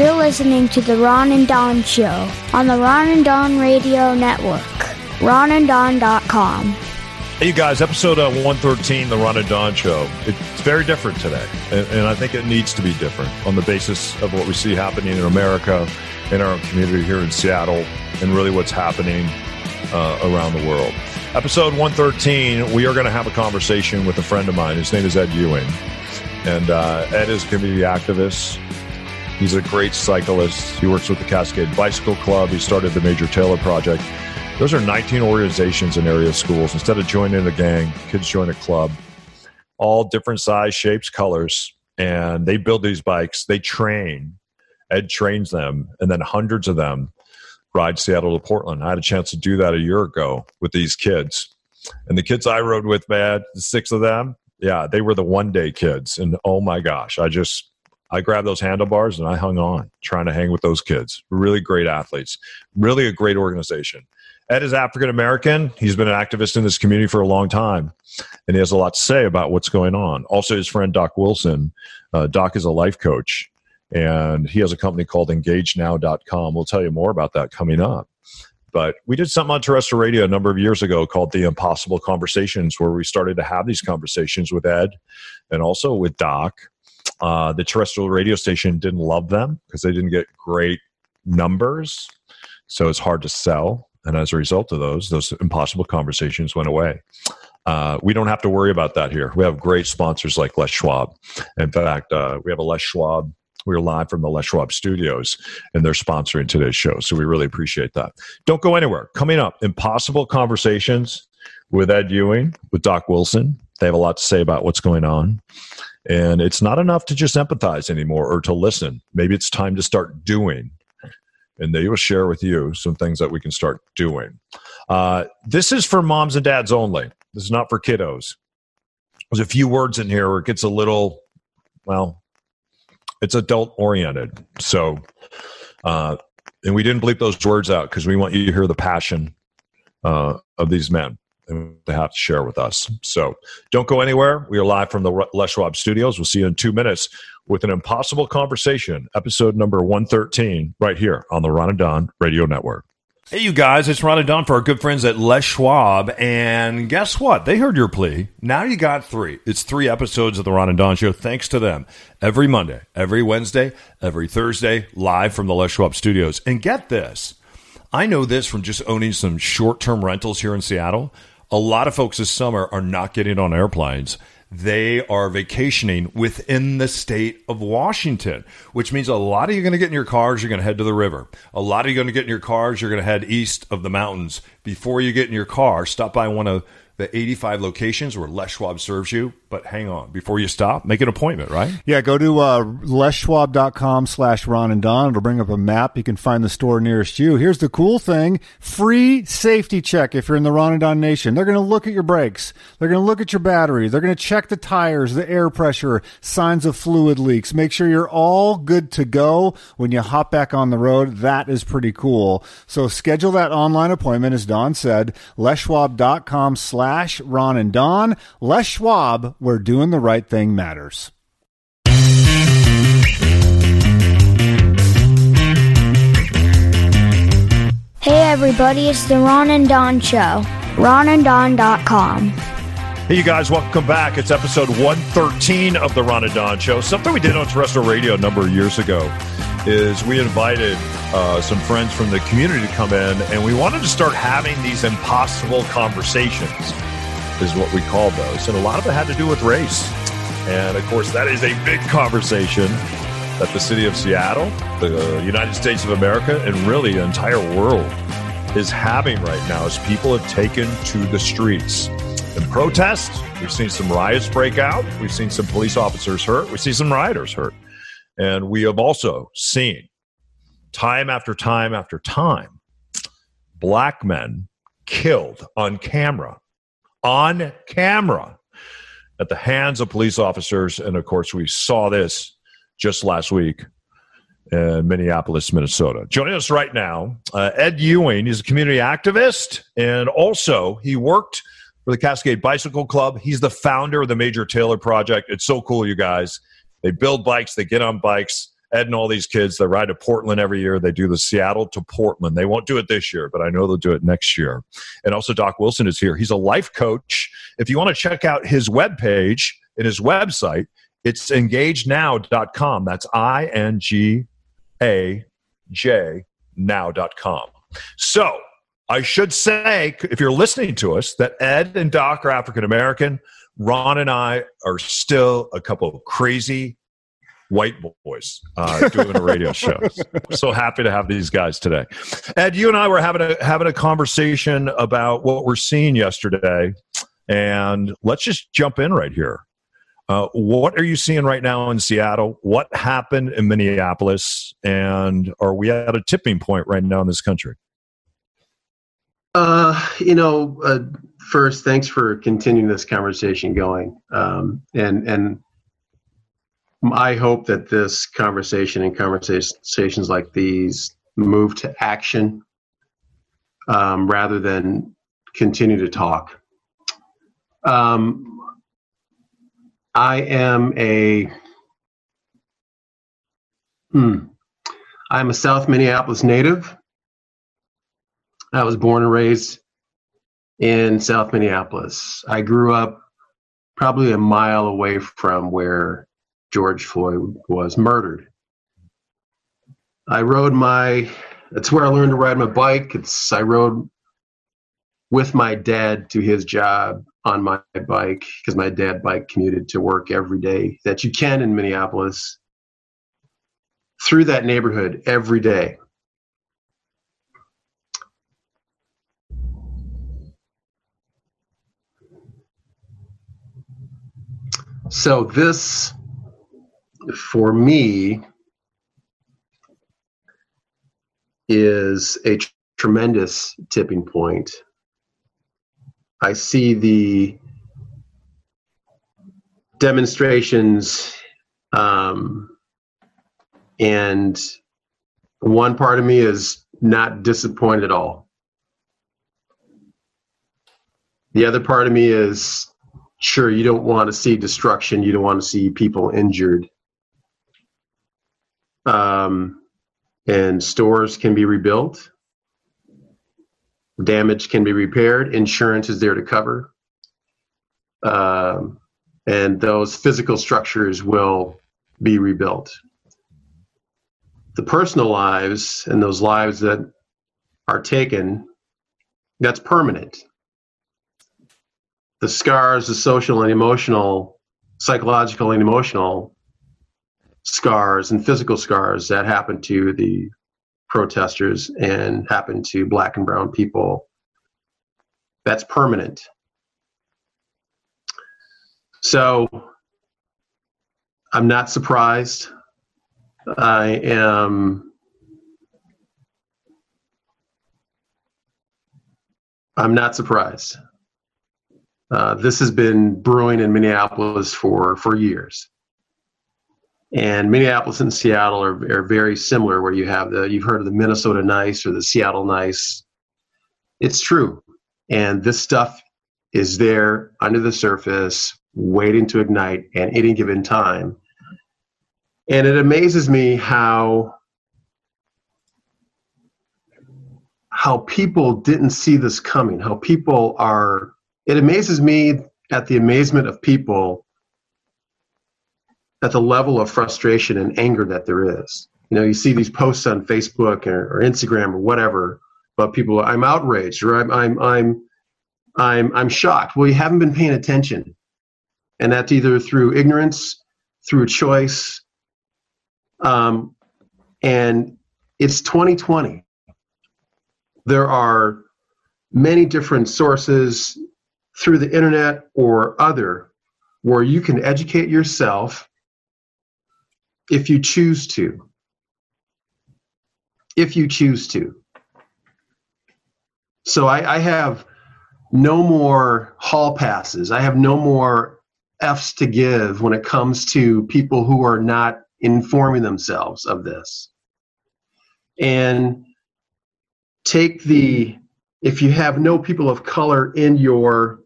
You're listening to The Ron and Don Show on the Ron and Don Radio Network. RonandDon.com. Hey, you guys, episode uh, 113, The Ron and Don Show. It's very different today, and, and I think it needs to be different on the basis of what we see happening in America, in our community here in Seattle, and really what's happening uh, around the world. Episode 113, we are going to have a conversation with a friend of mine. His name is Ed Ewing. And uh, Ed is a community activist. He's a great cyclist. He works with the Cascade Bicycle Club. He started the Major Taylor Project. Those are 19 organizations in area schools. Instead of joining a gang, kids join a club, all different size, shapes, colors, and they build these bikes. They train. Ed trains them, and then hundreds of them ride Seattle to Portland. I had a chance to do that a year ago with these kids. And the kids I rode with, man, six of them, yeah, they were the one day kids. And oh my gosh, I just I grabbed those handlebars and I hung on trying to hang with those kids. Really great athletes, really a great organization. Ed is African American. He's been an activist in this community for a long time, and he has a lot to say about what's going on. Also, his friend Doc Wilson. Uh, Doc is a life coach, and he has a company called EngageNow.com. We'll tell you more about that coming up. But we did something on terrestrial radio a number of years ago called The Impossible Conversations, where we started to have these conversations with Ed and also with Doc uh, the terrestrial radio station didn't love them because they didn't get great numbers. So it's hard to sell. And as a result of those, those impossible conversations went away. Uh, we don't have to worry about that here. We have great sponsors like Les Schwab. In fact, uh, we have a Les Schwab. We're live from the Les Schwab studios, and they're sponsoring today's show. So we really appreciate that. Don't go anywhere. Coming up, Impossible Conversations with Ed Ewing, with Doc Wilson. They have a lot to say about what's going on. And it's not enough to just empathize anymore or to listen. Maybe it's time to start doing. And they will share with you some things that we can start doing. Uh, this is for moms and dads only. This is not for kiddos. There's a few words in here where it gets a little, well, it's adult oriented. So, uh, and we didn't bleep those words out because we want you to hear the passion uh, of these men they have to share with us. So don't go anywhere. We are live from the Les Schwab studios. We'll see you in two minutes with an impossible conversation, episode number 113, right here on the Ron and Don Radio Network. Hey, you guys, it's Ron and Don for our good friends at Les Schwab. And guess what? They heard your plea. Now you got three. It's three episodes of the Ron and Don Show, thanks to them. Every Monday, every Wednesday, every Thursday, live from the Les Schwab studios. And get this. I know this from just owning some short term rentals here in Seattle a lot of folks this summer are not getting on airplanes. They are vacationing within the state of Washington, which means a lot of you are going to get in your cars, you're going to head to the river. A lot of you are going to get in your cars, you're going to head east of the mountains. Before you get in your car, stop by one of the 85 locations where Les Schwab serves you. But hang on, before you stop, make an appointment, right? Yeah, go to uh, leschwab.com slash Ron and Don. It'll bring up a map. You can find the store nearest you. Here's the cool thing. Free safety check if you're in the Ron and Don Nation. They're going to look at your brakes. They're going to look at your battery. They're going to check the tires, the air pressure, signs of fluid leaks. Make sure you're all good to go when you hop back on the road. That is pretty cool. So schedule that online appointment, as Don said, leschwab.com slash slash Ron and Don. Les Schwab, where doing the right thing matters. Hey everybody, it's the Ron and Don Show. RonandDon.com. Hey, you guys, welcome back. It's episode 113 of the Ron and Don Show. Something we did on terrestrial radio a number of years ago is we invited uh, some friends from the community to come in, and we wanted to start having these impossible conversations, is what we called those. And a lot of it had to do with race. And of course, that is a big conversation that the city of Seattle, the United States of America, and really the entire world is having right now as people have taken to the streets. In protest, we've seen some riots break out. We've seen some police officers hurt. We've seen some rioters hurt. And we have also seen time after time after time black men killed on camera, on camera at the hands of police officers. And of course, we saw this just last week in Minneapolis, Minnesota. Joining us right now, uh, Ed Ewing. He's a community activist, and also he worked for the Cascade Bicycle Club. He's the founder of the Major Taylor Project. It's so cool, you guys. They build bikes, they get on bikes, Ed and all these kids, they ride to Portland every year. They do the Seattle to Portland. They won't do it this year, but I know they'll do it next year. And also, Doc Wilson is here. He's a life coach. If you want to check out his webpage and his website, it's engagenow.com. That's I N G A J now.com. So, I should say, if you're listening to us, that Ed and Doc are African American. Ron and I are still a couple of crazy white boys uh, doing a radio show. so happy to have these guys today. Ed, you and I were having a having a conversation about what we're seeing yesterday, and let's just jump in right here. Uh, what are you seeing right now in Seattle? What happened in Minneapolis? And are we at a tipping point right now in this country? Uh, you know, uh, first, thanks for continuing this conversation going. Um, and and I hope that this conversation and conversations like these move to action um, rather than continue to talk. Um, I am a hmm, I'm a South Minneapolis native. I was born and raised in South Minneapolis. I grew up probably a mile away from where George Floyd was murdered. I rode my that's where I learned to ride my bike. It's I rode with my dad to his job on my bike because my dad bike commuted to work every day that you can in Minneapolis through that neighborhood every day. So this, for me, is a tr- tremendous tipping point. I see the demonstrations, um, and one part of me is not disappointed at all. The other part of me is sure you don't want to see destruction you don't want to see people injured um, and stores can be rebuilt. Damage can be repaired. Insurance is there to cover. Um, and those physical structures will be rebuilt. The personal lives and those lives that are taken that's permanent. The scars, the social and emotional, psychological and emotional scars and physical scars that happened to the protesters and happened to black and brown people. That's permanent. So I'm not surprised. I am I'm not surprised. Uh, this has been brewing in Minneapolis for for years. And Minneapolis and Seattle are, are very similar, where you have the you've heard of the Minnesota nice or the Seattle nice. It's true, and this stuff is there under the surface, waiting to ignite at any given time. And it amazes me how how people didn't see this coming, how people are it amazes me at the amazement of people at the level of frustration and anger that there is. You know, you see these posts on Facebook or, or Instagram or whatever but people. I'm outraged or I'm I'm I'm I'm I'm shocked. Well, you haven't been paying attention, and that's either through ignorance, through choice, um, and it's 2020. There are many different sources through the internet or other where you can educate yourself if you choose to. If you choose to. So I, I have no more hall passes. I have no more F's to give when it comes to people who are not informing themselves of this. And take the, if you have no people of color in your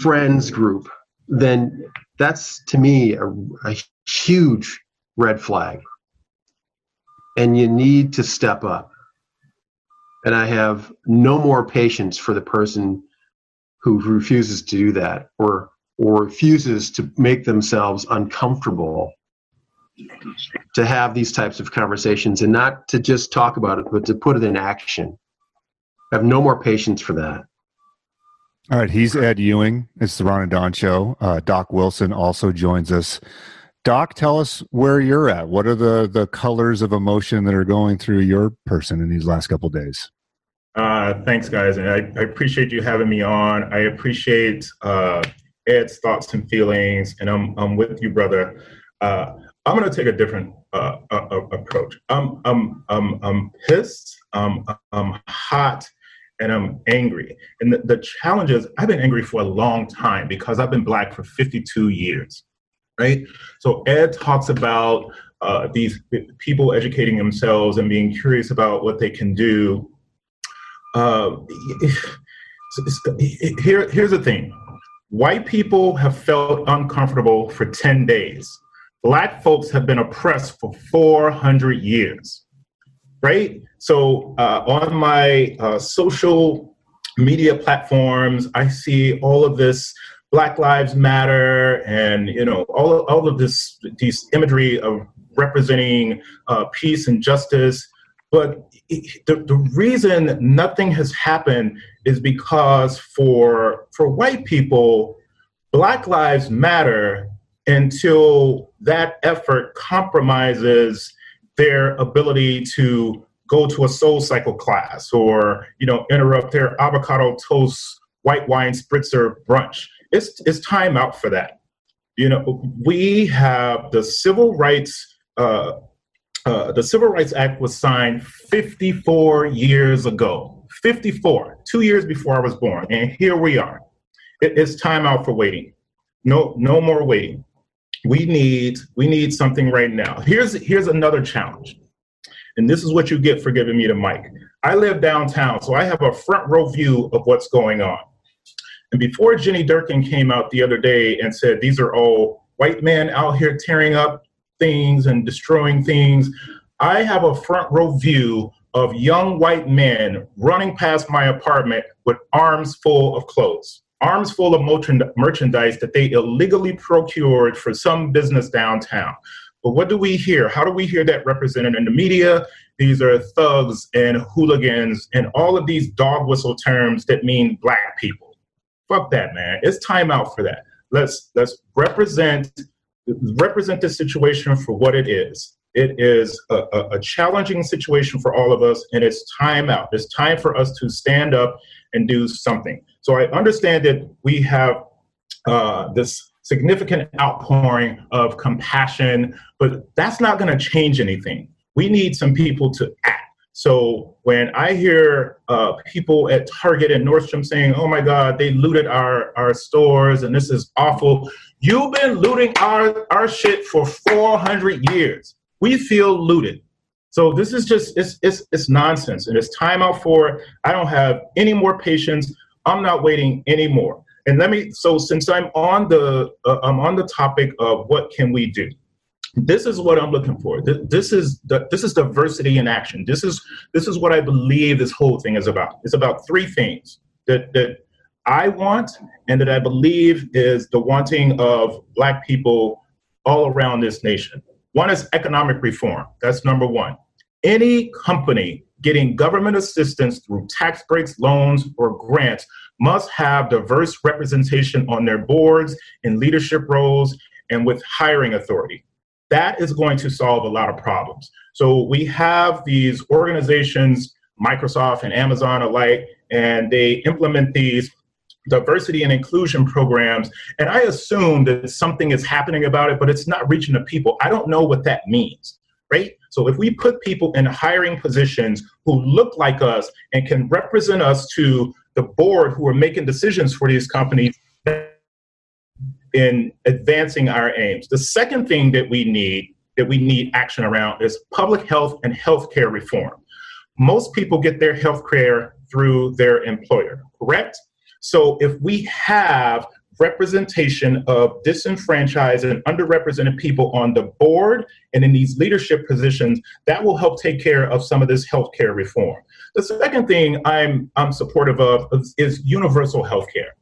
friends group, then that's to me a, a huge red flag. and you need to step up. And I have no more patience for the person who refuses to do that or or refuses to make themselves uncomfortable to have these types of conversations and not to just talk about it, but to put it in action. I have no more patience for that. All right, he's Ed Ewing. It's the Ron and Don Show. Uh, Doc Wilson also joins us. Doc, tell us where you're at. What are the the colors of emotion that are going through your person in these last couple days? Uh, thanks, guys, and I, I, appreciate you having me on. I appreciate uh, Ed's thoughts and feelings, and I'm I'm with you, brother. Uh, I'm going to take a different uh, approach. I'm I'm I'm I'm pissed. I'm I'm hot, and I'm angry. And the, the challenge is, I've been angry for a long time because I've been black for 52 years right? So Ed talks about uh, these people educating themselves and being curious about what they can do. Uh, here, here's the thing white people have felt uncomfortable for 10 days. Black folks have been oppressed for 400 years, right? So uh, on my uh, social media platforms, I see all of this Black Lives Matter and you know all all of this these imagery of representing uh, peace and justice. But the, the reason nothing has happened is because for for white people, Black Lives Matter until that effort compromises their ability to go to a SoulCycle class or you know interrupt their avocado toast white wine spritzer brunch it's it's time out for that. You know, we have the civil rights. Uh, uh, the Civil Rights Act was signed 54 years ago. 54, two years before I was born, and here we are. It, it's time out for waiting. No, no more waiting. We need we need something right now. Here's here's another challenge, and this is what you get for giving me the mic. I live downtown, so I have a front row view of what's going on. And before Jenny Durkan came out the other day and said, these are all white men out here tearing up things and destroying things, I have a front row view of young white men running past my apartment with arms full of clothes, arms full of merchandise that they illegally procured for some business downtown. But what do we hear? How do we hear that represented in the media? These are thugs and hooligans and all of these dog whistle terms that mean black people. Fuck that, man. It's time out for that. Let's let's represent represent the situation for what it is. It is a, a, a challenging situation for all of us, and it's time out. It's time for us to stand up and do something. So I understand that we have uh, this significant outpouring of compassion, but that's not going to change anything. We need some people to act. So when I hear uh, people at Target and Nordstrom saying, "Oh my God, they looted our our stores and this is awful," you've been looting our our shit for 400 years. We feel looted. So this is just it's it's it's nonsense, and it's time out for. I don't have any more patience. I'm not waiting anymore. And let me so since I'm on the uh, I'm on the topic of what can we do this is what I'm looking for. This is this is diversity in action. This is this is what I believe this whole thing is about. It's about three things that that I want and that I believe is the wanting of black people all around this nation. One is economic reform. That's number one. Any company getting government assistance through tax breaks, loans, or grants must have diverse representation on their boards, in leadership roles, and with hiring authority that is going to solve a lot of problems. So we have these organizations, Microsoft and Amazon alike, and they implement these diversity and inclusion programs. And I assume that something is happening about it, but it's not reaching the people. I don't know what that means, right? So if we put people in hiring positions who look like us and can represent us to the board who are making decisions for these companies, in advancing our aims. The second thing that we need that we need action around is public health and healthcare reform. Most people get their health care through their employer, correct? So if we have representation of disenfranchised and underrepresented people on the board and in these leadership positions that will help take care of some of this healthcare reform. The second thing I'm, I'm supportive of is, is universal healthcare.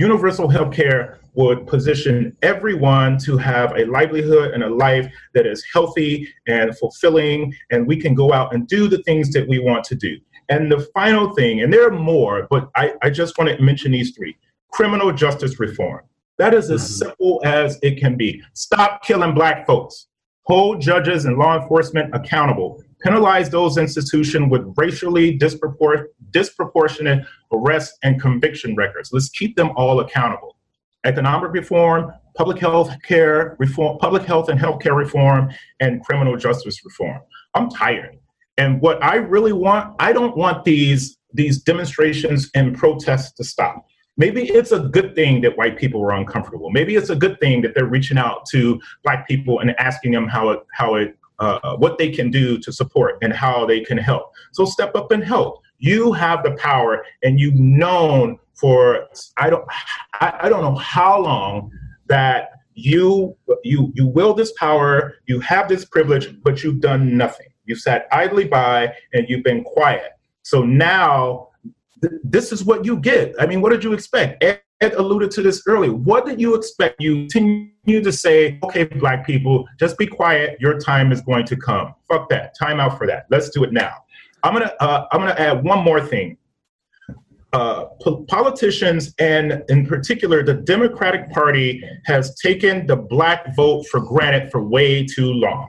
Universal healthcare would position everyone to have a livelihood and a life that is healthy and fulfilling, and we can go out and do the things that we want to do. And the final thing, and there are more, but I, I just want to mention these three criminal justice reform. That is as mm-hmm. simple as it can be. Stop killing black folks. Hold judges and law enforcement accountable. Penalize those institutions with racially dispropor- disproportionate arrest and conviction records. Let's keep them all accountable. Economic reform, public health care reform, public health and healthcare reform, and criminal justice reform. I'm tired. And what I really want, I don't want these these demonstrations and protests to stop maybe it's a good thing that white people were uncomfortable. Maybe it's a good thing that they're reaching out to black people and asking them how it, how it, uh, what they can do to support and how they can help. So step up and help. You have the power, and you've known for I don't I, I don't know how long that you you you will this power, you have this privilege, but you've done nothing. You've sat idly by and you've been quiet. So now this is what you get. I mean, what did you expect? Ed, Ed alluded to this earlier. What did you expect? You continue to say, okay, black people, just be quiet. Your time is going to come. Fuck that. Time out for that. Let's do it now. I'm gonna uh, I'm gonna add one more thing. Uh, po- politicians and in particular the Democratic Party has taken the black vote for granted for way too long.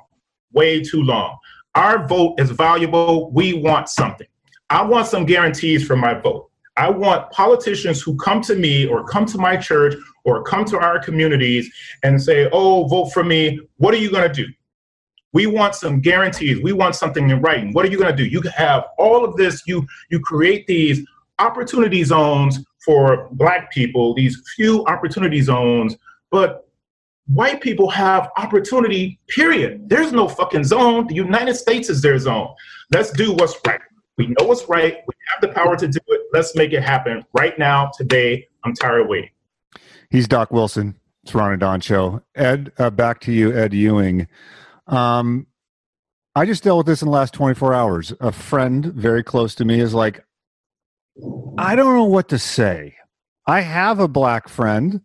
Way too long. Our vote is valuable. We want something. I want some guarantees for my vote. I want politicians who come to me or come to my church or come to our communities and say, oh, vote for me. What are you going to do? We want some guarantees. We want something in writing. What are you going to do? You have all of this. You you create these opportunity zones for black people, these few opportunity zones, but white people have opportunity, period. There's no fucking zone. The United States is their zone. Let's do what's right. We know what's right. We have the power to do it. Let's make it happen right now, today. I'm tired of waiting. He's Doc Wilson. It's Ron and Don show. Ed, uh, back to you, Ed Ewing. Um, I just dealt with this in the last 24 hours. A friend very close to me is like, I don't know what to say. I have a black friend.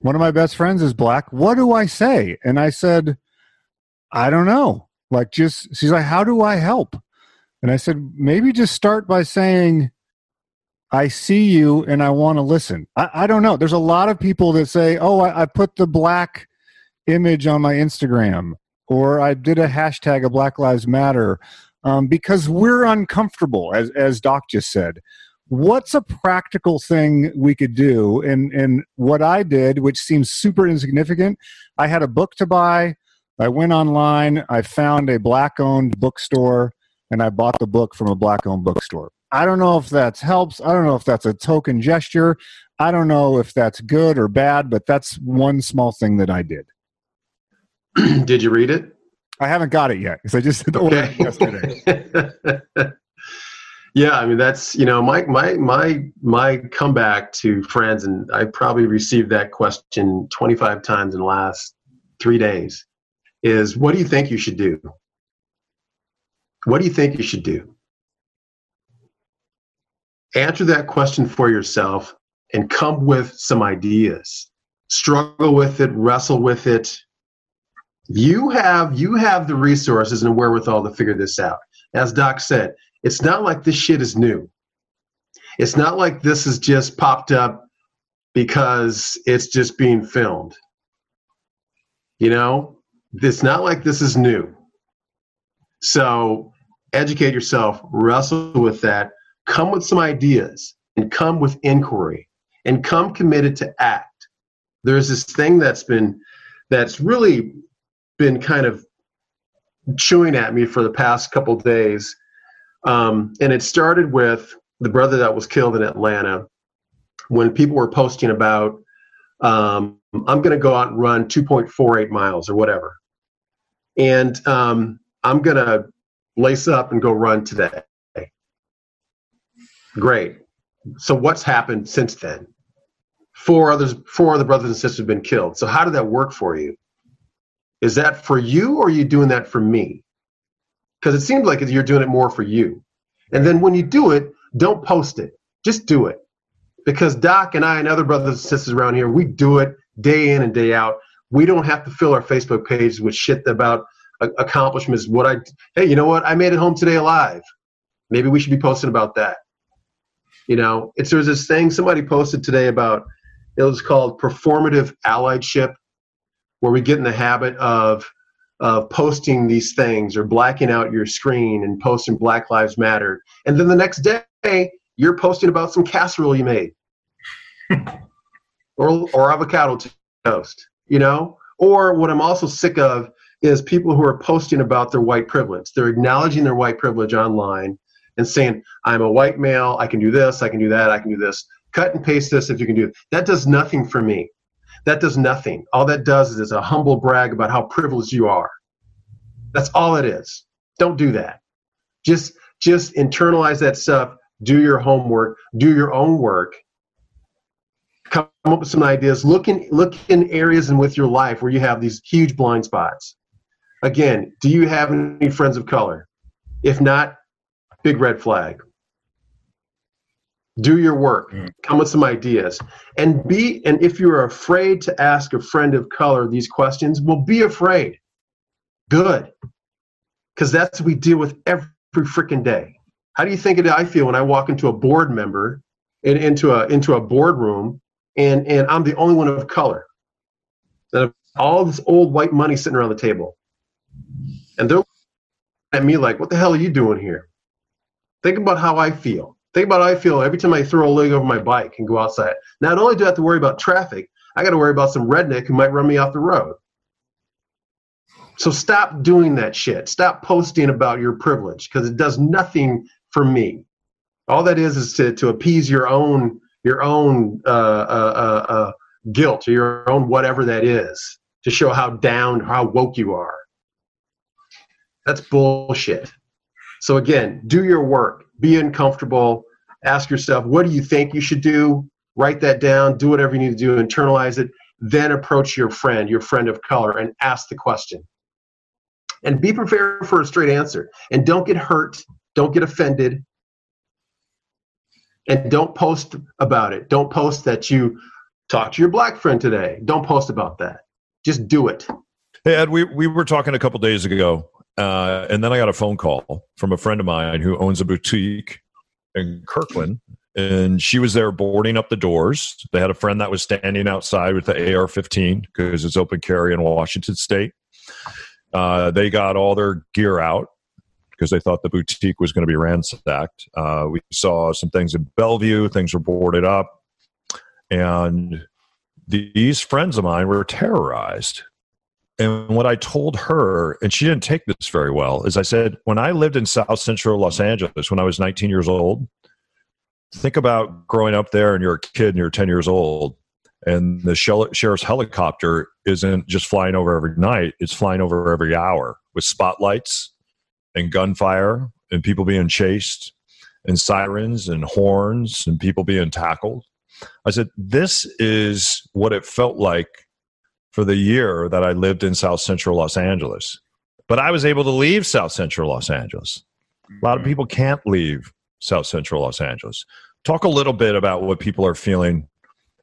One of my best friends is black. What do I say? And I said, I don't know. Like, just, she's like, how do I help? And I said, maybe just start by saying, I see you and I want to listen. I, I, don't know. There's a lot of people that say, oh, I, I, put the black image on my Instagram or I did a hashtag of Black Lives Matter um, because we're uncomfortable, as, as Doc just said. What's a practical thing we could do? And, and what I did, which seems super insignificant, I had a book to buy. I went online. I found a black owned bookstore and I bought the book from a black owned bookstore. I don't know if that helps. I don't know if that's a token gesture. I don't know if that's good or bad, but that's one small thing that I did. did you read it? I haven't got it yet because I just ordered it yesterday. yeah, I mean that's you know my my my my comeback to friends, and I probably received that question twenty five times in the last three days. Is what do you think you should do? What do you think you should do? Answer that question for yourself and come with some ideas. Struggle with it, wrestle with it. You have you have the resources and wherewithal to figure this out. As Doc said, it's not like this shit is new. It's not like this has just popped up because it's just being filmed. You know, it's not like this is new. So educate yourself, wrestle with that, come with some ideas, and come with inquiry, and come committed to act. There's this thing that's been that's really been kind of chewing at me for the past couple days, um, and it started with the brother that was killed in Atlanta. When people were posting about, um, I'm going to go out and run 2.48 miles or whatever, and um, I'm going to lace up and go run today. Great. So what's happened since then? four others, four other brothers and sisters have been killed. So how did that work for you? Is that for you, or are you doing that for me? Because it seems like you're doing it more for you. And then when you do it, don't post it. Just do it. Because Doc and I and other brothers and sisters around here, we do it day in and day out. We don't have to fill our Facebook page with shit about accomplishments. What I, hey, you know what? I made it home today alive. Maybe we should be posting about that. You know, it's there's this thing somebody posted today about it was called performative allyship, where we get in the habit of of posting these things or blacking out your screen and posting Black Lives Matter, and then the next day you're posting about some casserole you made, or or avocado toast. You know, or what I'm also sick of is people who are posting about their white privilege. They're acknowledging their white privilege online and saying, I'm a white male, I can do this, I can do that, I can do this. Cut and paste this if you can do it. That does nothing for me. That does nothing. All that does is a humble brag about how privileged you are. That's all it is. Don't do that. Just just internalize that stuff, do your homework, do your own work, come up with some ideas, look in look in areas and with your life where you have these huge blind spots. Again, do you have any friends of color? If not, big red flag. Do your work. Mm. Come with some ideas. And be and if you're afraid to ask a friend of color these questions, well be afraid. Good. Cuz that's what we deal with every freaking day. How do you think I feel when I walk into a board member and into a into a boardroom and and I'm the only one of color? And all this old white money sitting around the table. And they're at me like, what the hell are you doing here? Think about how I feel. Think about how I feel every time I throw a leg over my bike and go outside. Not only do I have to worry about traffic, I got to worry about some redneck who might run me off the road. So stop doing that shit. Stop posting about your privilege because it does nothing for me. All that is is to, to appease your own your own uh, uh, uh, uh guilt or your own whatever that is to show how down, how woke you are. That's bullshit. So again, do your work, be uncomfortable, ask yourself, what do you think you should do? Write that down, do whatever you need to do, internalize it, then approach your friend, your friend of color, and ask the question. And be prepared for a straight answer. And don't get hurt, don't get offended, and don't post about it. Don't post that you talked to your black friend today. Don't post about that. Just do it. Hey, Ed, we, we were talking a couple days ago uh, and then I got a phone call from a friend of mine who owns a boutique in Kirkland, and she was there boarding up the doors. They had a friend that was standing outside with the AR 15 because it's open carry in Washington State. Uh, they got all their gear out because they thought the boutique was going to be ransacked. Uh, we saw some things in Bellevue, things were boarded up. And these friends of mine were terrorized and what I told her, and she didn't take this very well, is I said, when I lived in South Central Los Angeles when I was 19 years old, think about growing up there and you're a kid and you're 10 years old, and the sheriff's helicopter isn't just flying over every night, it's flying over every hour with spotlights and gunfire and people being chased and sirens and horns and people being tackled. I said, this is what it felt like for the year that I lived in South Central Los Angeles. But I was able to leave South Central Los Angeles. A lot of mm-hmm. people can't leave South Central Los Angeles. Talk a little bit about what people are feeling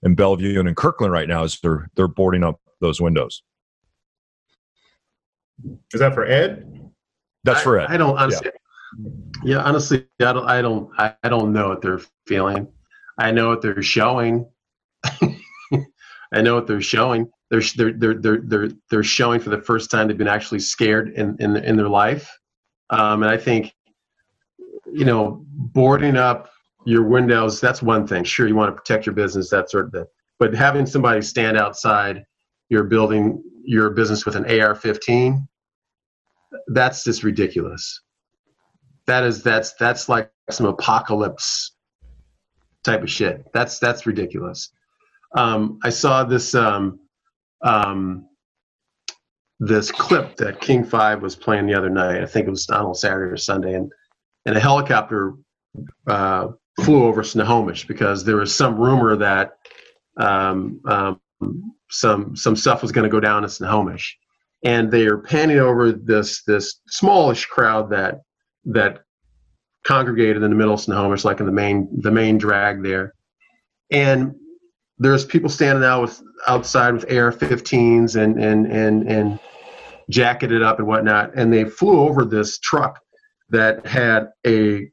in Bellevue and in Kirkland right now as they're they're boarding up those windows. Is that for Ed? That's for Ed. I, I don't honestly. Yeah. yeah, honestly, I don't. I don't. I don't know what they're feeling. I know what they're showing. I know what they're showing they're they're they're they're they're, showing for the first time they've been actually scared in in, in their life. Um, and i think you know boarding up your windows that's one thing. Sure you want to protect your business that sort of thing. But having somebody stand outside your building your business with an ar-15 that's just ridiculous. That is that's that's like some apocalypse type of shit. That's that's ridiculous. Um, i saw this um, um, this clip that King Five was playing the other night. I think it was on Saturday or Sunday, and and a helicopter uh, flew over Snohomish because there was some rumor that um, um, some some stuff was going to go down in Snohomish, and they are panning over this this smallish crowd that that congregated in the middle of Snohomish, like in the main the main drag there, and there's people standing out with outside with AR-15s and and and and jacketed up and whatnot, and they flew over this truck that had a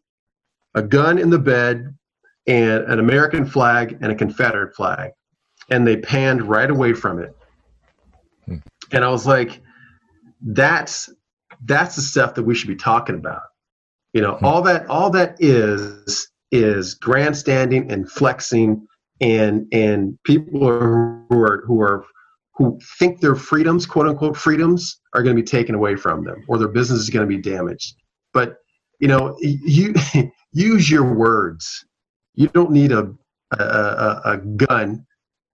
a gun in the bed and an American flag and a Confederate flag, and they panned right away from it. Hmm. And I was like, "That's that's the stuff that we should be talking about." You know, hmm. all that all that is is grandstanding and flexing and and people who are who are who think their freedoms, quote unquote freedoms, are going to be taken away from them, or their business is going to be damaged. But you know, you use your words. You don't need a a, a gun,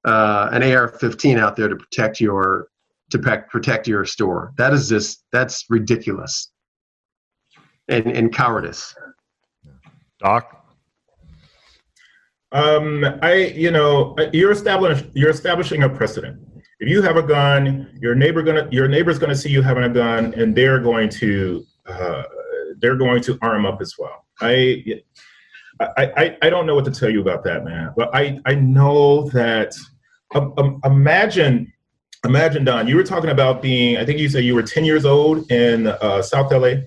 uh, an AR-15 out there to protect your to protect your store. That is just that's ridiculous and and cowardice. Doc. Um, I, you know, you're establishing you're establishing a precedent. If you have a gun, your neighbor gonna your neighbor's gonna see you having a gun, and they're going to uh, they're going to arm up as well. I, I, I, I don't know what to tell you about that, man. But I, I know that. Um, um, imagine, imagine, Don. You were talking about being. I think you said you were 10 years old in uh, South LA,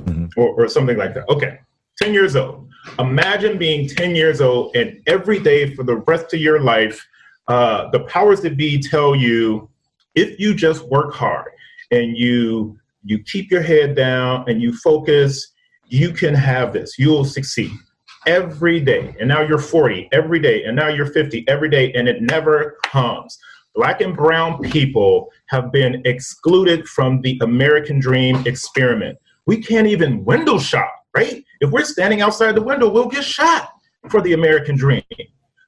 mm-hmm. or, or something like that. Okay, 10 years old Imagine being 10 years old and every day for the rest of your life, uh, the powers that be tell you if you just work hard and you you keep your head down and you focus, you can have this. You'll succeed every day. And now you're 40 every day, and now you're 50 every day, and it never comes. Black and brown people have been excluded from the American dream experiment. We can't even window shop right? If we're standing outside the window, we'll get shot for the American dream.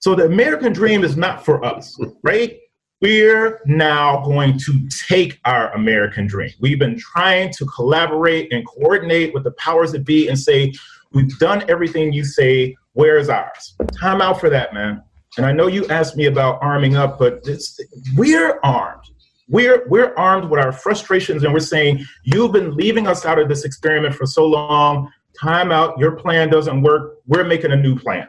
So the American dream is not for us, right? We're now going to take our American dream. We've been trying to collaborate and coordinate with the powers that be and say, we've done everything you say, where's ours? Time out for that, man. And I know you asked me about arming up, but we're armed. We're, we're armed with our frustrations and we're saying, you've been leaving us out of this experiment for so long time out, your plan doesn't work, we're making a new plan.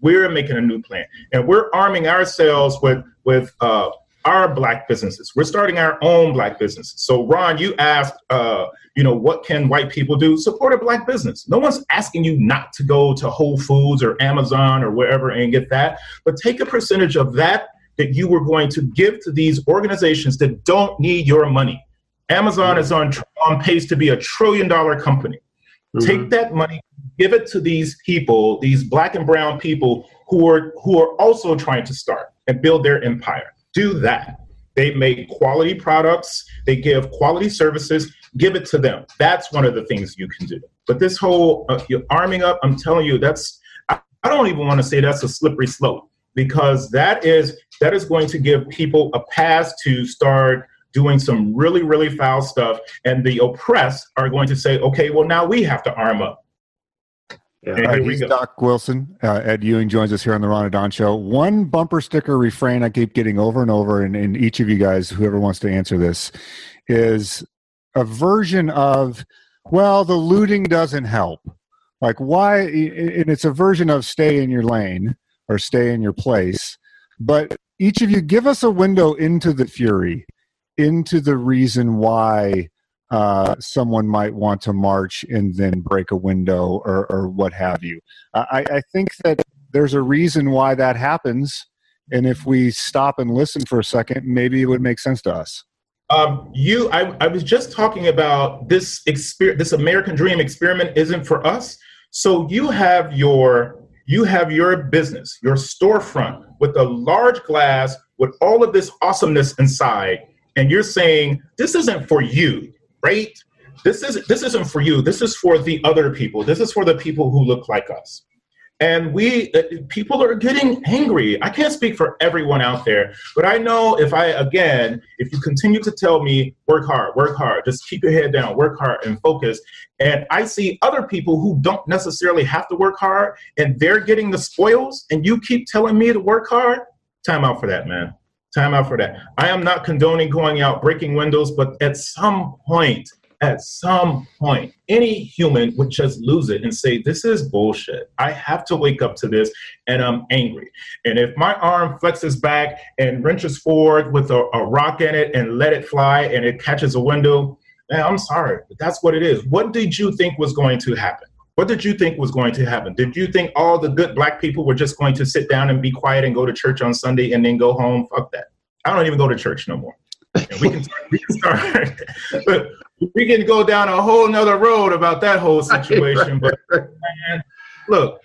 We're making a new plan. And we're arming ourselves with, with uh, our black businesses. We're starting our own black businesses. So, Ron, you asked, uh, you know, what can white people do? Support a black business. No one's asking you not to go to Whole Foods or Amazon or wherever and get that, but take a percentage of that that you were going to give to these organizations that don't need your money. Amazon is on, on pace to be a trillion dollar company. Mm-hmm. Take that money, give it to these people, these black and brown people who are who are also trying to start and build their empire. Do that. They make quality products, they give quality services, give it to them. That's one of the things you can do. But this whole uh, arming up, I'm telling you, that's I, I don't even want to say that's a slippery slope because that is that is going to give people a pass to start doing some really, really foul stuff, and the oppressed are going to say, okay, well, now we have to arm up. Yeah. he's Doc Wilson. Uh, Ed Ewing joins us here on the Ron and Don Show. One bumper sticker refrain I keep getting over and over, and, and each of you guys, whoever wants to answer this, is a version of, well, the looting doesn't help. Like, why? And it's a version of stay in your lane or stay in your place. But each of you, give us a window into the fury into the reason why uh, someone might want to march and then break a window or, or what have you. I, I think that there's a reason why that happens. And if we stop and listen for a second, maybe it would make sense to us. Um, you, I, I was just talking about this experience. This American Dream experiment isn't for us. So you have your you have your business, your storefront with a large glass with all of this awesomeness inside, and you're saying this isn't for you, right? This is this isn't for you. This is for the other people. This is for the people who look like us. And we uh, people are getting angry. I can't speak for everyone out there, but I know if I again, if you continue to tell me work hard, work hard, just keep your head down, work hard and focus, and I see other people who don't necessarily have to work hard and they're getting the spoils and you keep telling me to work hard, Time out for that, man. Time out for that. I am not condoning going out breaking windows, but at some point, at some point, any human would just lose it and say, This is bullshit. I have to wake up to this and I'm angry. And if my arm flexes back and wrenches forward with a, a rock in it and let it fly and it catches a window, man, I'm sorry, but that's what it is. What did you think was going to happen? What did you think was going to happen? Did you think all the good black people were just going to sit down and be quiet and go to church on Sunday and then go home? Fuck that. I don't even go to church no more. we can start, we can start but we can go down a whole nother road about that whole situation. But man, look,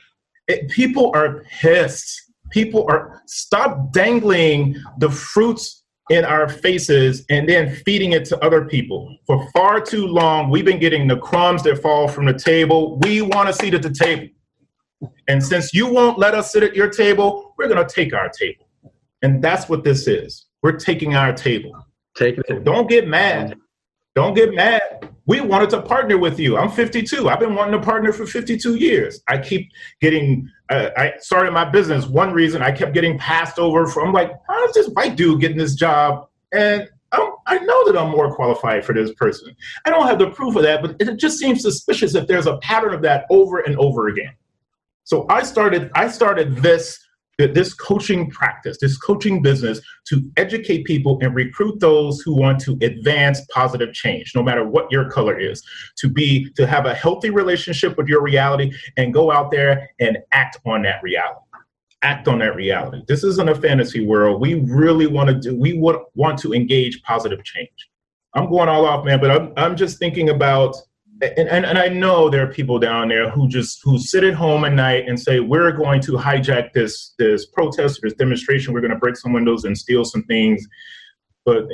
it, people are pissed. People are stop dangling the fruits in our faces and then feeding it to other people. For far too long, we've been getting the crumbs that fall from the table. We want to seat at the table. And since you won't let us sit at your table, we're going to take our table. And that's what this is. We're taking our table. Take it. Don't get mad. Don't get mad. We wanted to partner with you. I'm 52. I've been wanting to partner for 52 years. I keep getting, I started my business. One reason I kept getting passed over from, I'm like, how is this white dude getting this job? And I'm, I know that I'm more qualified for this person. I don't have the proof of that, but it just seems suspicious if there's a pattern of that over and over again. So I started, I started this this coaching practice, this coaching business to educate people and recruit those who want to advance positive change, no matter what your color is, to be to have a healthy relationship with your reality and go out there and act on that reality. Act on that reality. This isn't a fantasy world. We really want to do, we would want to engage positive change. I'm going all off, man, but I'm, I'm just thinking about and, and, and I know there are people down there who just who sit at home at night and say we're going to hijack this this protest or this demonstration. We're going to break some windows and steal some things. But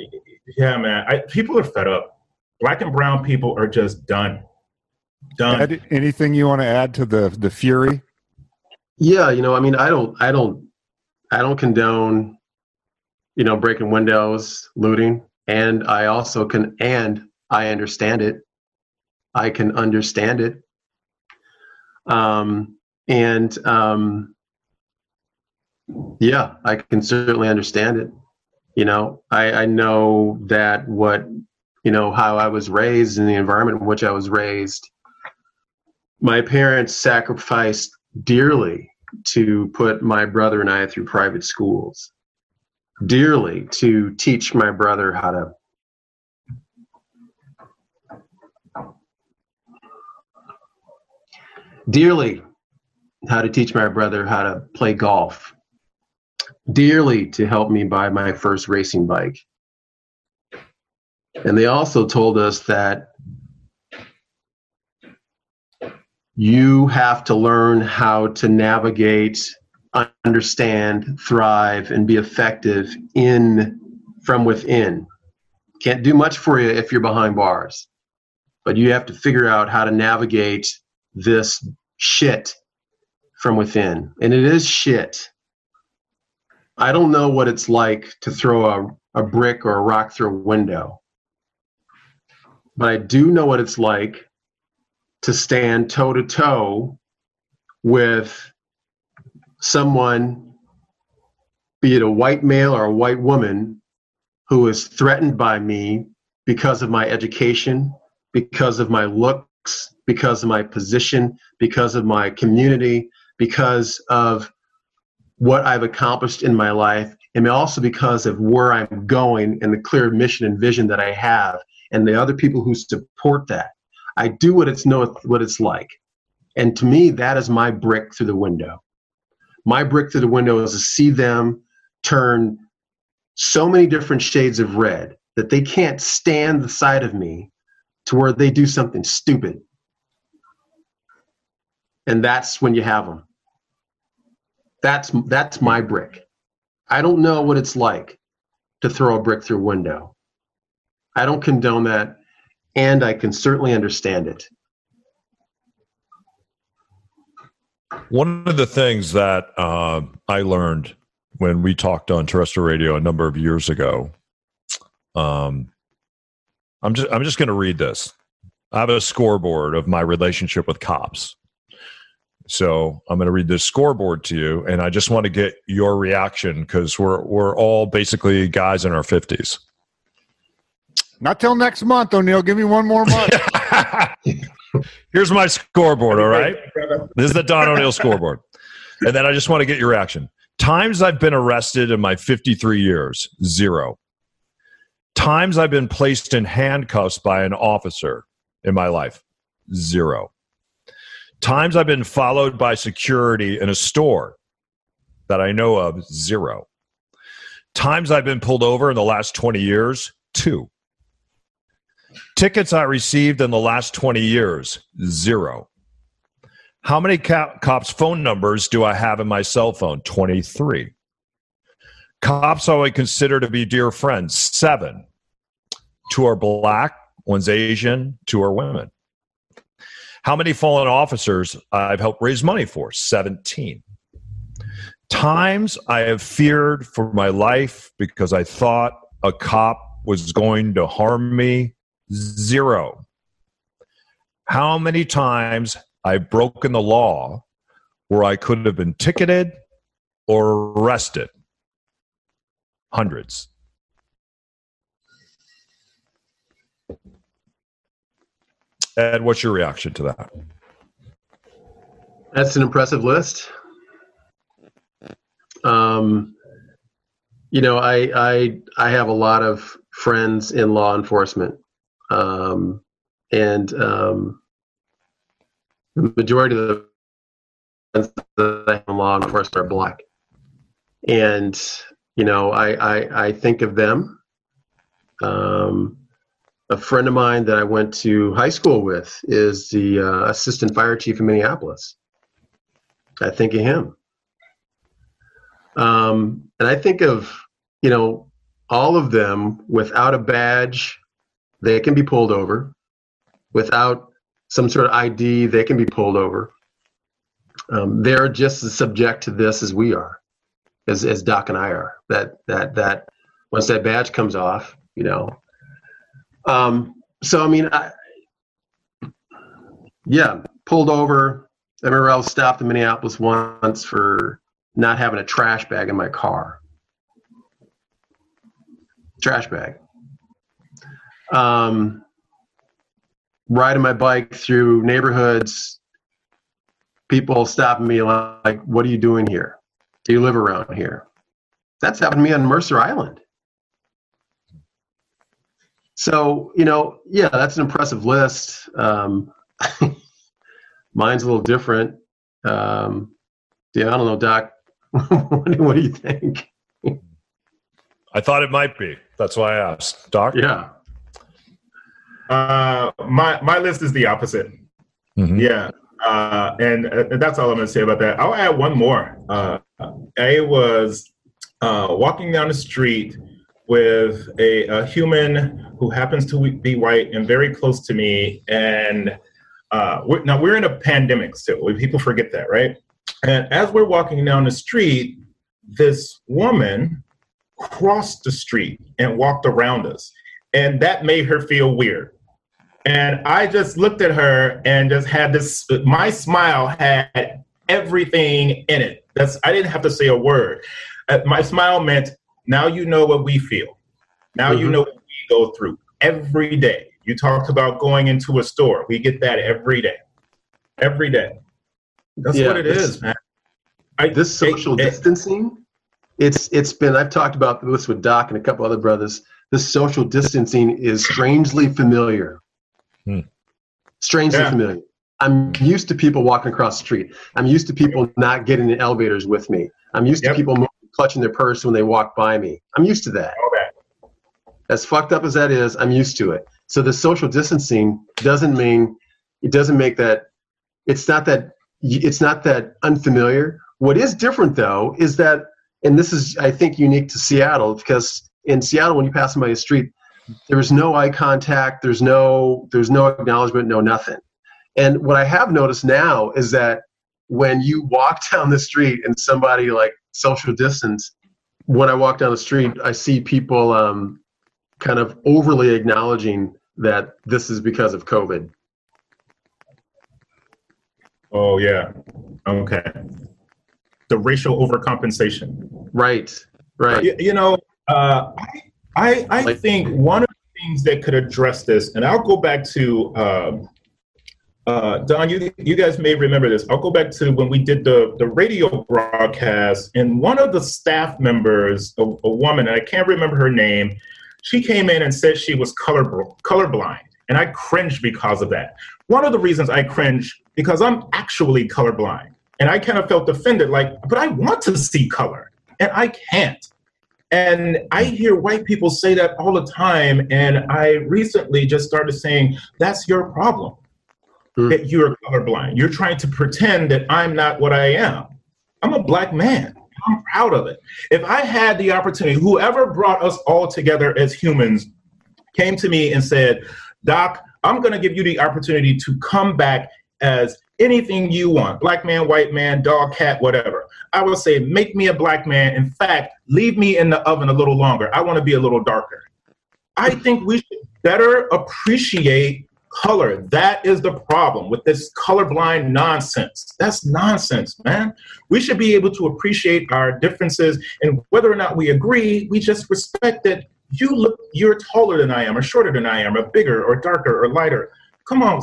yeah, man, I, people are fed up. Black and brown people are just done. Done. Ed, anything you want to add to the the fury? Yeah, you know, I mean, I don't, I don't, I don't condone, you know, breaking windows, looting, and I also can, and I understand it I can understand it. Um, and um, yeah, I can certainly understand it. You know, I, I know that what, you know, how I was raised in the environment in which I was raised, my parents sacrificed dearly to put my brother and I through private schools, dearly to teach my brother how to dearly how to teach my brother how to play golf, dearly to help me buy my first racing bike. And they also told us that you have to learn how to navigate, understand, thrive, and be effective in from within. Can't do much for you if you're behind bars, but you have to figure out how to navigate this shit from within. And it is shit. I don't know what it's like to throw a, a brick or a rock through a window. But I do know what it's like to stand toe to toe with someone, be it a white male or a white woman, who is threatened by me because of my education, because of my looks, because of my position, because of my community, because of what I've accomplished in my life, and also because of where I'm going and the clear mission and vision that I have, and the other people who support that. I do what it's know what it's like, and to me, that is my brick through the window. My brick through the window is to see them turn so many different shades of red that they can't stand the sight of me to where they do something stupid and that's when you have them. That's that's my brick. I don't know what it's like to throw a brick through a window. I don't condone that, and I can certainly understand it. One of the things that uh, I learned when we talked on terrestrial radio a number of years ago, um, I'm just I'm just going to read this. I have a scoreboard of my relationship with cops So I'm going to read this scoreboard to you, and I just want to get your reaction because we're we're all basically guys in our fifties. Not till next month, O'Neill. Give me one more month. Here's my scoreboard. All right, this is the Don O'Neill scoreboard, and then I just want to get your reaction. Times I've been arrested in my 53 years, zero. Times I've been placed in handcuffs by an officer in my life, zero. Times I've been followed by security in a store that I know of, zero. Times I've been pulled over in the last 20 years, two. Tickets I received in the last 20 years, zero. How many cops' phone numbers do I have in my cell phone? 23. Cops I would consider to be dear friends, seven. Two are black, one's Asian, two are women. How many fallen officers I've helped raise money for? 17. Times I have feared for my life because I thought a cop was going to harm me? Zero. How many times I've broken the law where I could have been ticketed or arrested? Hundreds. Ed, what's your reaction to that? That's an impressive list. Um, you know, I I I have a lot of friends in law enforcement, um, and um, the majority of the friends that I have in law enforcement are black, and you know, I I, I think of them. Um, a friend of mine that I went to high school with is the uh, assistant fire chief in Minneapolis. I think of him. Um, and I think of, you know, all of them without a badge, they can be pulled over. Without some sort of ID, they can be pulled over. Um, they're just as subject to this as we are, as, as Doc and I are. That that that once that badge comes off, you know, um, so I mean, I, yeah, pulled over. Was stopped in Minneapolis once for not having a trash bag in my car. Trash bag. Um, riding my bike through neighborhoods, people stopping me like, "What are you doing here? Do you live around here?" That's happened to me on Mercer Island. So, you know, yeah, that's an impressive list. Um, mine's a little different. Um, yeah, I don't know, Doc. what, do, you think? I thought it might be. That's why I asked. Doc? Yeah. Uh, my my list is the opposite. Mm-hmm. Yeah, uh, and, uh, that's all I'm going to say about that. I'll add one more. Uh, I was uh, walking down the street with a, a, human who happens to be white and very close to me. And uh, we're, now we're in a pandemic still. People forget that, right? And as we're walking down the street, this woman crossed the street and walked around us. And that made her feel weird. And I just looked at her and just had this, my smile had everything in it. That's, I didn't have to say a word. Uh, my smile meant now you know what we feel. Now mm-hmm. you know go through every day. You talked about going into a store. We get that every day. Every day. That's yeah, what it this, is, man. I, this social it, distancing, it's it's been I've talked about this with Doc and a couple other brothers. This social distancing is strangely familiar. Hmm. Strangely yeah. familiar. I'm used to people walking across the street. I'm used to people not getting in elevators with me. I'm used yep. to people clutching their purse when they walk by me. I'm used to that. As fucked up as that is, I'm used to it. So the social distancing doesn't mean it doesn't make that it's not that it's not that unfamiliar. What is different though is that and this is I think unique to Seattle because in Seattle when you pass somebody the street there's no eye contact, there's no there's no acknowledgement, no nothing. And what I have noticed now is that when you walk down the street and somebody like social distance, when I walk down the street, I see people um, kind of overly acknowledging that this is because of COVID. Oh yeah, Okay. The racial overcompensation. Right. Right. You, you know, uh, I, I, I think one of the things that could address this, and I'll go back to um, uh, Don, you, you guys may remember this. I'll go back to when we did the, the radio broadcast, and one of the staff members, a, a woman, and I can't remember her name, she came in and said she was color colorblind, and I cringed because of that. One of the reasons I cringe because I'm actually colorblind, and I kind of felt offended, like, but I want to see color, and I can't. And I hear white people say that all the time, and I recently just started saying, that's your problem mm. that you're colorblind. You're trying to pretend that I'm not what I am. I'm a black man. I'm proud of it. If I had the opportunity, whoever brought us all together as humans came to me and said, Doc, I'm going to give you the opportunity to come back as anything you want black man, white man, dog, cat, whatever. I would say, make me a black man. In fact, leave me in the oven a little longer. I want to be a little darker. I think we should better appreciate color. That is the problem with this colorblind nonsense. That's nonsense, man. We should be able to appreciate our differences and whether or not we agree, we just respect that you look you're taller than I am or shorter than I am or bigger or darker or lighter. Come on,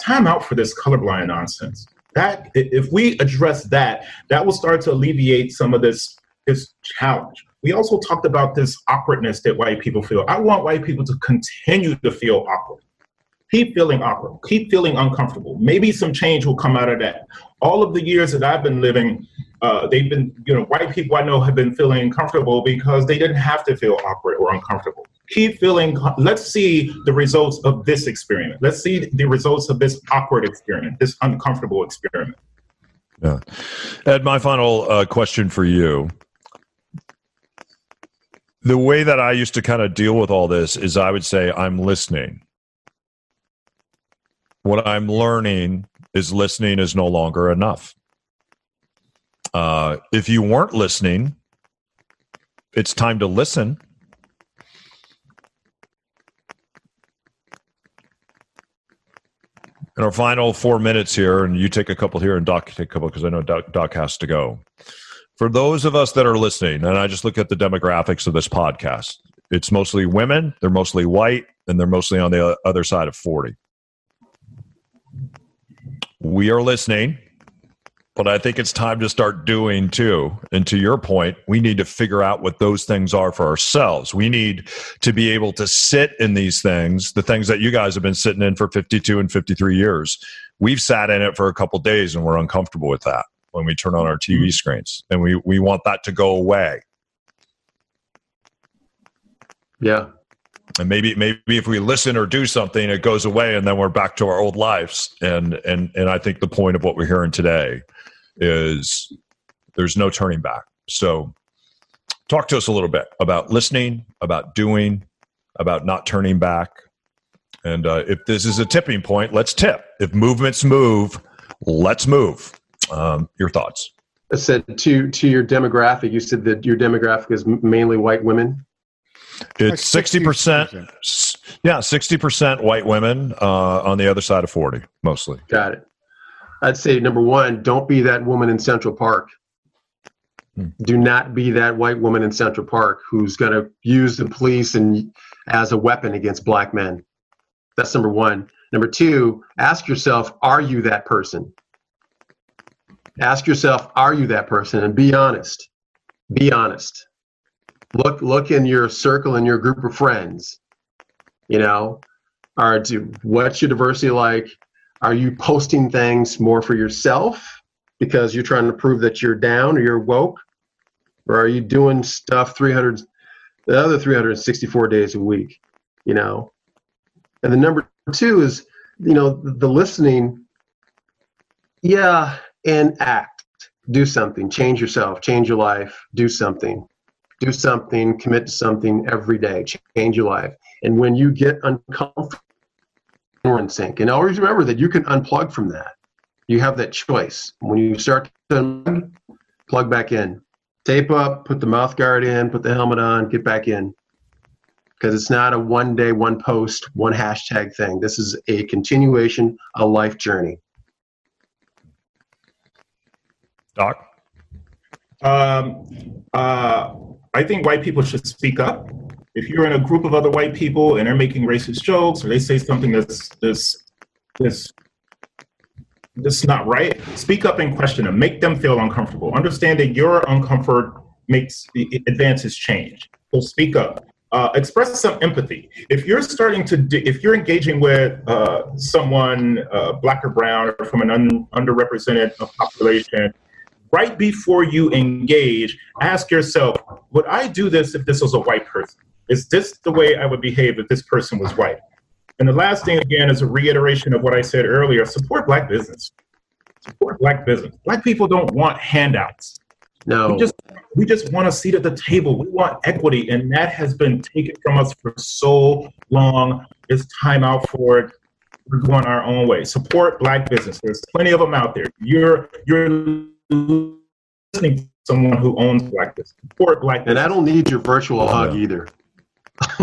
time out for this colorblind nonsense. That if we address that, that will start to alleviate some of this this challenge. We also talked about this awkwardness that white people feel. I want white people to continue to feel awkward keep feeling awkward, keep feeling uncomfortable. Maybe some change will come out of that. All of the years that I've been living, uh, they've been, you know, white people I know have been feeling uncomfortable because they didn't have to feel awkward or uncomfortable. Keep feeling, let's see the results of this experiment. Let's see the results of this awkward experiment, this uncomfortable experiment. Yeah. Ed, my final uh, question for you the way that I used to kind of deal with all this is I would say, I'm listening. What I'm learning is listening is no longer enough. Uh, if you weren't listening, it's time to listen. In our final four minutes here, and you take a couple here, and Doc take a couple because I know Doc, Doc has to go. For those of us that are listening, and I just look at the demographics of this podcast, it's mostly women, they're mostly white, and they're mostly on the other side of 40 we are listening, but I think it's time to start doing too. And to your point, we need to figure out what those things are for ourselves. We need to be able to sit in these things, the things that you guys have been sitting in for 52 and 53 years. We've sat in it for a couple days and we're uncomfortable with that when we turn on our TV mm-hmm. screens. And we, we want that to go away. Yeah and maybe maybe if we listen or do something it goes away and then we're back to our old lives. And and and i think the point of what we're hearing today is there's no turning back. So talk to us a little bit about listening about doing about not turning back. And uh, if this is a tipping point let's tip. If movements move let's move. Um, your thoughts. I said to to your demographic you said that your demographic is mainly white women it's sixty percent. Yeah, sixty percent white women uh, on the other side of forty, mostly. Got it. I'd say number one, don't be that woman in Central Park. Hmm. Do not be that white woman in Central Park who's going to use the police and as a weapon against black men. That's number one. Number two, ask yourself, are you that person? Ask yourself, are you that person? And be honest. Be honest look look in your circle and your group of friends you know? Are do what's your diversity like? Are you posting things more for yourself because you're trying to prove that you're down or you're woke? Or are you doing stuff 300 the other 364 days a week you know? And the number two is you know the listening. Yeah and act. Do something. Change yourself. Change your life. Do something do something, commit to something every day, change your life. And when you get uncomfortable, you're in sync. And always remember that you can unplug from that. You have that choice. When you start to unplug, plug back in. Tape up, put the mouth guard in, put the helmet on, get back in. Because it's not a one day, one post, one hashtag thing. This is a continuation, a life journey. Doc? Um, uh, I think white people should speak up. If you're in a group of other white people and they're making racist jokes or they say something that's that's that's that's not right, speak up and question them. Make them feel uncomfortable. Understand that your uncomfort makes the advances change. So speak up. Uh, express some empathy. If you're starting to, do, if you're engaging with uh, someone uh, black or brown or from an un, underrepresented population, right before you engage, ask yourself, would I do this if this was a white person? Is this the way I would behave if this person was white? And the last thing, again, is a reiteration of what I said earlier support black business. Support black business. Black people don't want handouts. No. We just we just want a seat at the table. We want equity, and that has been taken from us for so long. It's time out for it. We're going our own way. Support black business. There's plenty of them out there. You're you're listening to someone who owns black business. Support black business. And I don't need your virtual hug either.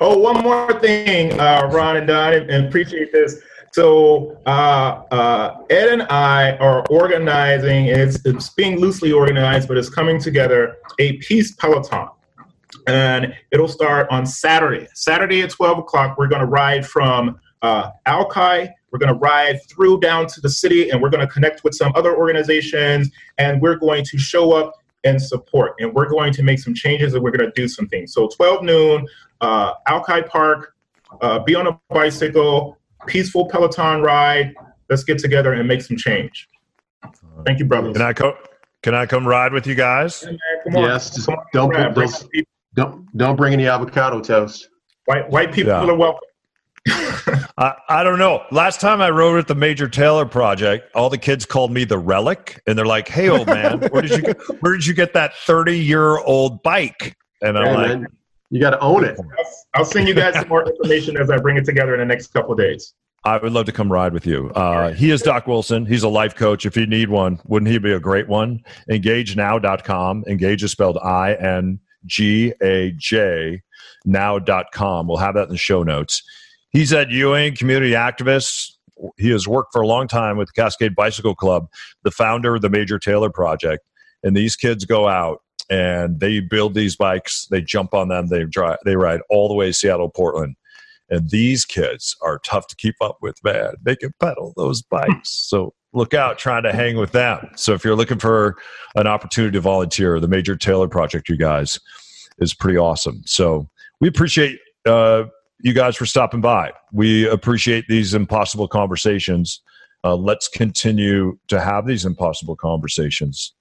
oh, one more thing, uh, Ron and Don, and appreciate this. So uh, uh, Ed and I are organizing, it's, it's being loosely organized, but it's coming together, a peace peloton. And it'll start on Saturday. Saturday at 12 o'clock, we're going to ride from uh, Alki. We're going to ride through down to the city and we're going to connect with some other organizations and we're going to show up and support. And we're going to make some changes and we're going to do some things. So 12 noon, uh, Alki Park, uh, be on a bicycle, peaceful Peloton ride. Let's get together and make some change. Thank you, brothers. Can I come? Can I come ride with you guys? Hey, man. Yes, just don't Bring those- some people. Don't don't bring any avocado toast. White, white people Yeah. are welcome. I, I don't know. Last time I rode at the Major Taylor project, all the kids called me the relic, and they're like, "Hey, old man, where did you get, where did you get that thirty year old bike?" And I'm Hey, like, man, you got to own it. I'll send you guys some more information as I bring it together in the next couple of days. I would love to come ride with you. Uh, he is Doc Wilson. He's a life coach. If you need one, wouldn't he be a great one? EngageNow.com. Engage is spelled I N G A J now.com. We'll have that in the show notes. He's Ed Ewing, community activist. He has worked for a long time with Cascade Bicycle Club, the founder of the Major Taylor Project. And these kids go out and they build these bikes, they jump on them, they drive, they ride all the way to Seattle, Portland. And these kids are tough to keep up with, man. They can pedal those bikes. So look out trying to hang with them. So if you're looking for an opportunity to volunteer, the Major Taylor Project, you guys, is pretty awesome. So we appreciate uh, you guys for stopping by. We appreciate these impossible conversations. Uh, let's continue to have these impossible conversations.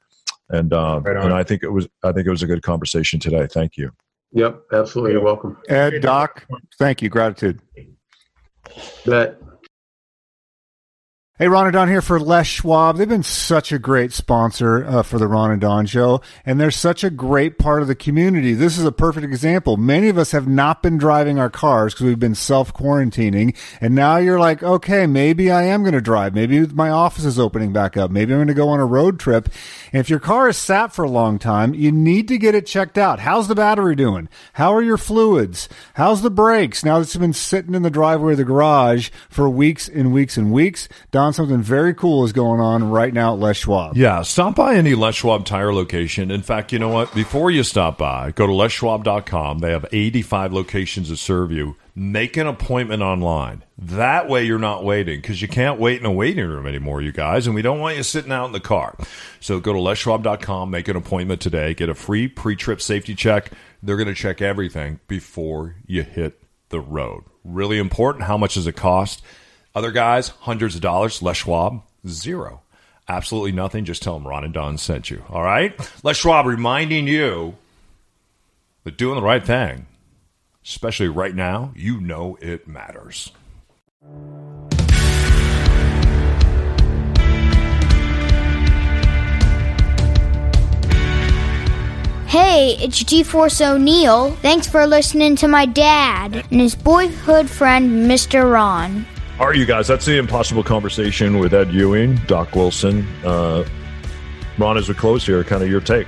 And uh, Right and I think it was I think it was a good conversation today. Thank you. Yep, absolutely. You're welcome. Ed, Doc, thank you. Gratitude. Bet. Hey, Ron and Don here for Les Schwab. They've been such a great sponsor uh, for the Ron and Don show, and they're such a great part of the community. This is a perfect example. Many of us have not been driving our cars because we've been self quarantining, and now you're like, okay, maybe I am going to drive. Maybe my office is opening back up. Maybe I'm going to go on a road trip. And if your car is sat for a long time, you need to get it checked out. How's the battery doing? How are your fluids? How's the brakes? Now it's been sitting in the driveway of the garage for weeks and weeks and weeks, Don, something very cool is going on right now at Les Schwab. Yeah, stop by any Les Schwab tire location. In fact, you know what? Before you stop by, go to leschwab.com. They have 85 locations to serve you. Make an appointment online. That way you're not waiting because you can't wait in a waiting room anymore, you guys, and we don't want you sitting out in the car. So go to leschwab.com, make an appointment today, get a free pre-trip safety check. They're going to check everything before you hit the road. Really important. How much does it cost? Other guys, hundreds of dollars. Les Schwab, zero. Absolutely nothing. Just tell them Ron and Don sent you. All right? Les Schwab reminding you that doing the right thing, especially right now, you know it matters. Hey, it's G-Force O'Neill. Thanks for listening to my dad and his boyhood friend, Mr. Ron. All right, you guys, that's the impossible conversation with Ed Ewing, Doc Wilson. Uh, Ron, as we close here, kind of your take.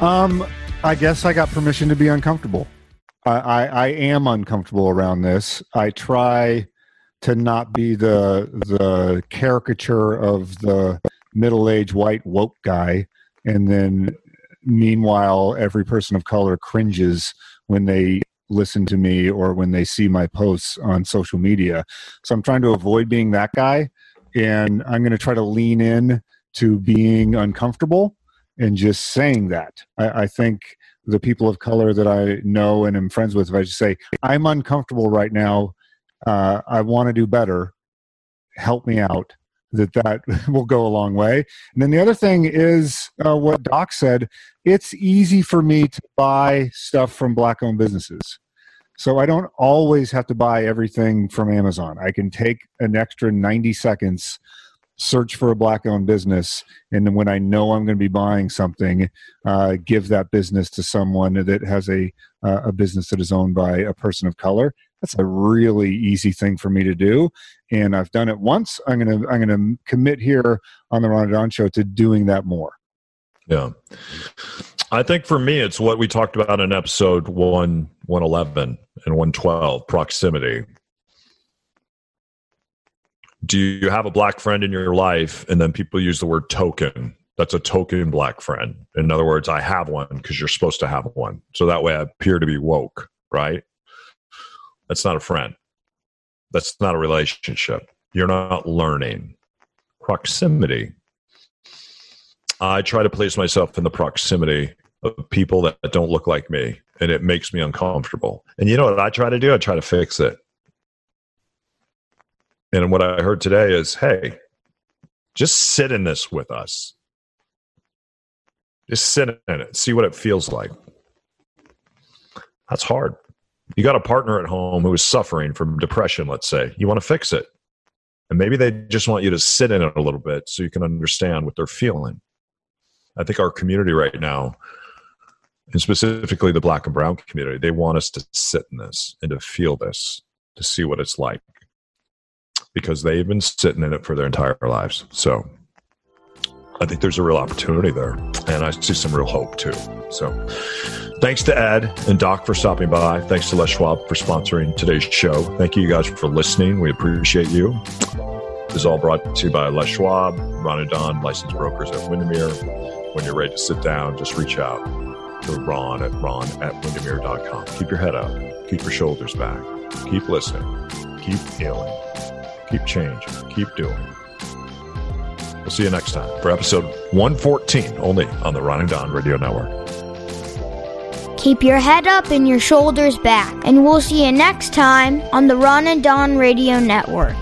Um, I guess I got permission to be uncomfortable. I, I, I am uncomfortable around this. I try to not be the the caricature of the middle aged white woke guy. And then meanwhile, every person of color cringes when they listen to me or when they see my posts on social media. So I'm trying to avoid being that guy. And I'm going to try to lean in to being uncomfortable and just saying that. I, I think the people of color that I know and am friends with, if I just say, I'm uncomfortable right now, uh, I want to do better, help me out, that that will go a long way. And then the other thing is uh, what Doc said it's easy for me to buy stuff from black owned businesses. So I don't always have to buy everything from Amazon. I can take an extra 90 seconds search for a black owned business and then when i know i'm going to be buying something uh, give that business to someone that has a uh, a business that is owned by a person of color that's a really easy thing for me to do and i've done it once. I'm going to i'm going to commit here on the don show to doing that more. Yeah. I think for me it's what we talked about in episode 1 111 and 112 proximity. Do you have a black friend in your life and then people use the word token? That's a token black friend. In other words i have one because you're supposed to have one. So that way i appear to be woke right that's not a friend. That's not a relationship. You're not learning. Proximity. I try to place myself in the proximity of people that don't look like me and it makes me uncomfortable. And you know what i try to do? I try to fix it. And what I heard today is hey, just sit in this with us. Just sit in it, see what it feels like. That's hard. You got a partner at home who is suffering from depression, let's say. You want to fix it. And maybe they just want you to sit in it a little bit so you can understand what they're feeling. I think our community right now, and specifically the black and brown community, they want us to sit in this and to feel this, to see what it's like because they've been sitting in it for their entire lives. So I think there's a real opportunity there. And I see some real hope too. So thanks to Ed and Doc for stopping by. Thanks to Les Schwab for sponsoring today's show. Thank you guys for listening. We appreciate you. This is all brought to you by Les Schwab, Ron and Don, licensed brokers at Windermere. When you're ready to sit down, just reach out to Ron at ron at windermere.com. Keep your head up. Keep your shoulders back. Keep listening. Keep healing keep changing, keep doing. We'll see you next time for episode 114, only on the Ron and Don Radio Network. Keep your head up and your shoulders back, and we'll see you next time on the Ron and Don Radio Network.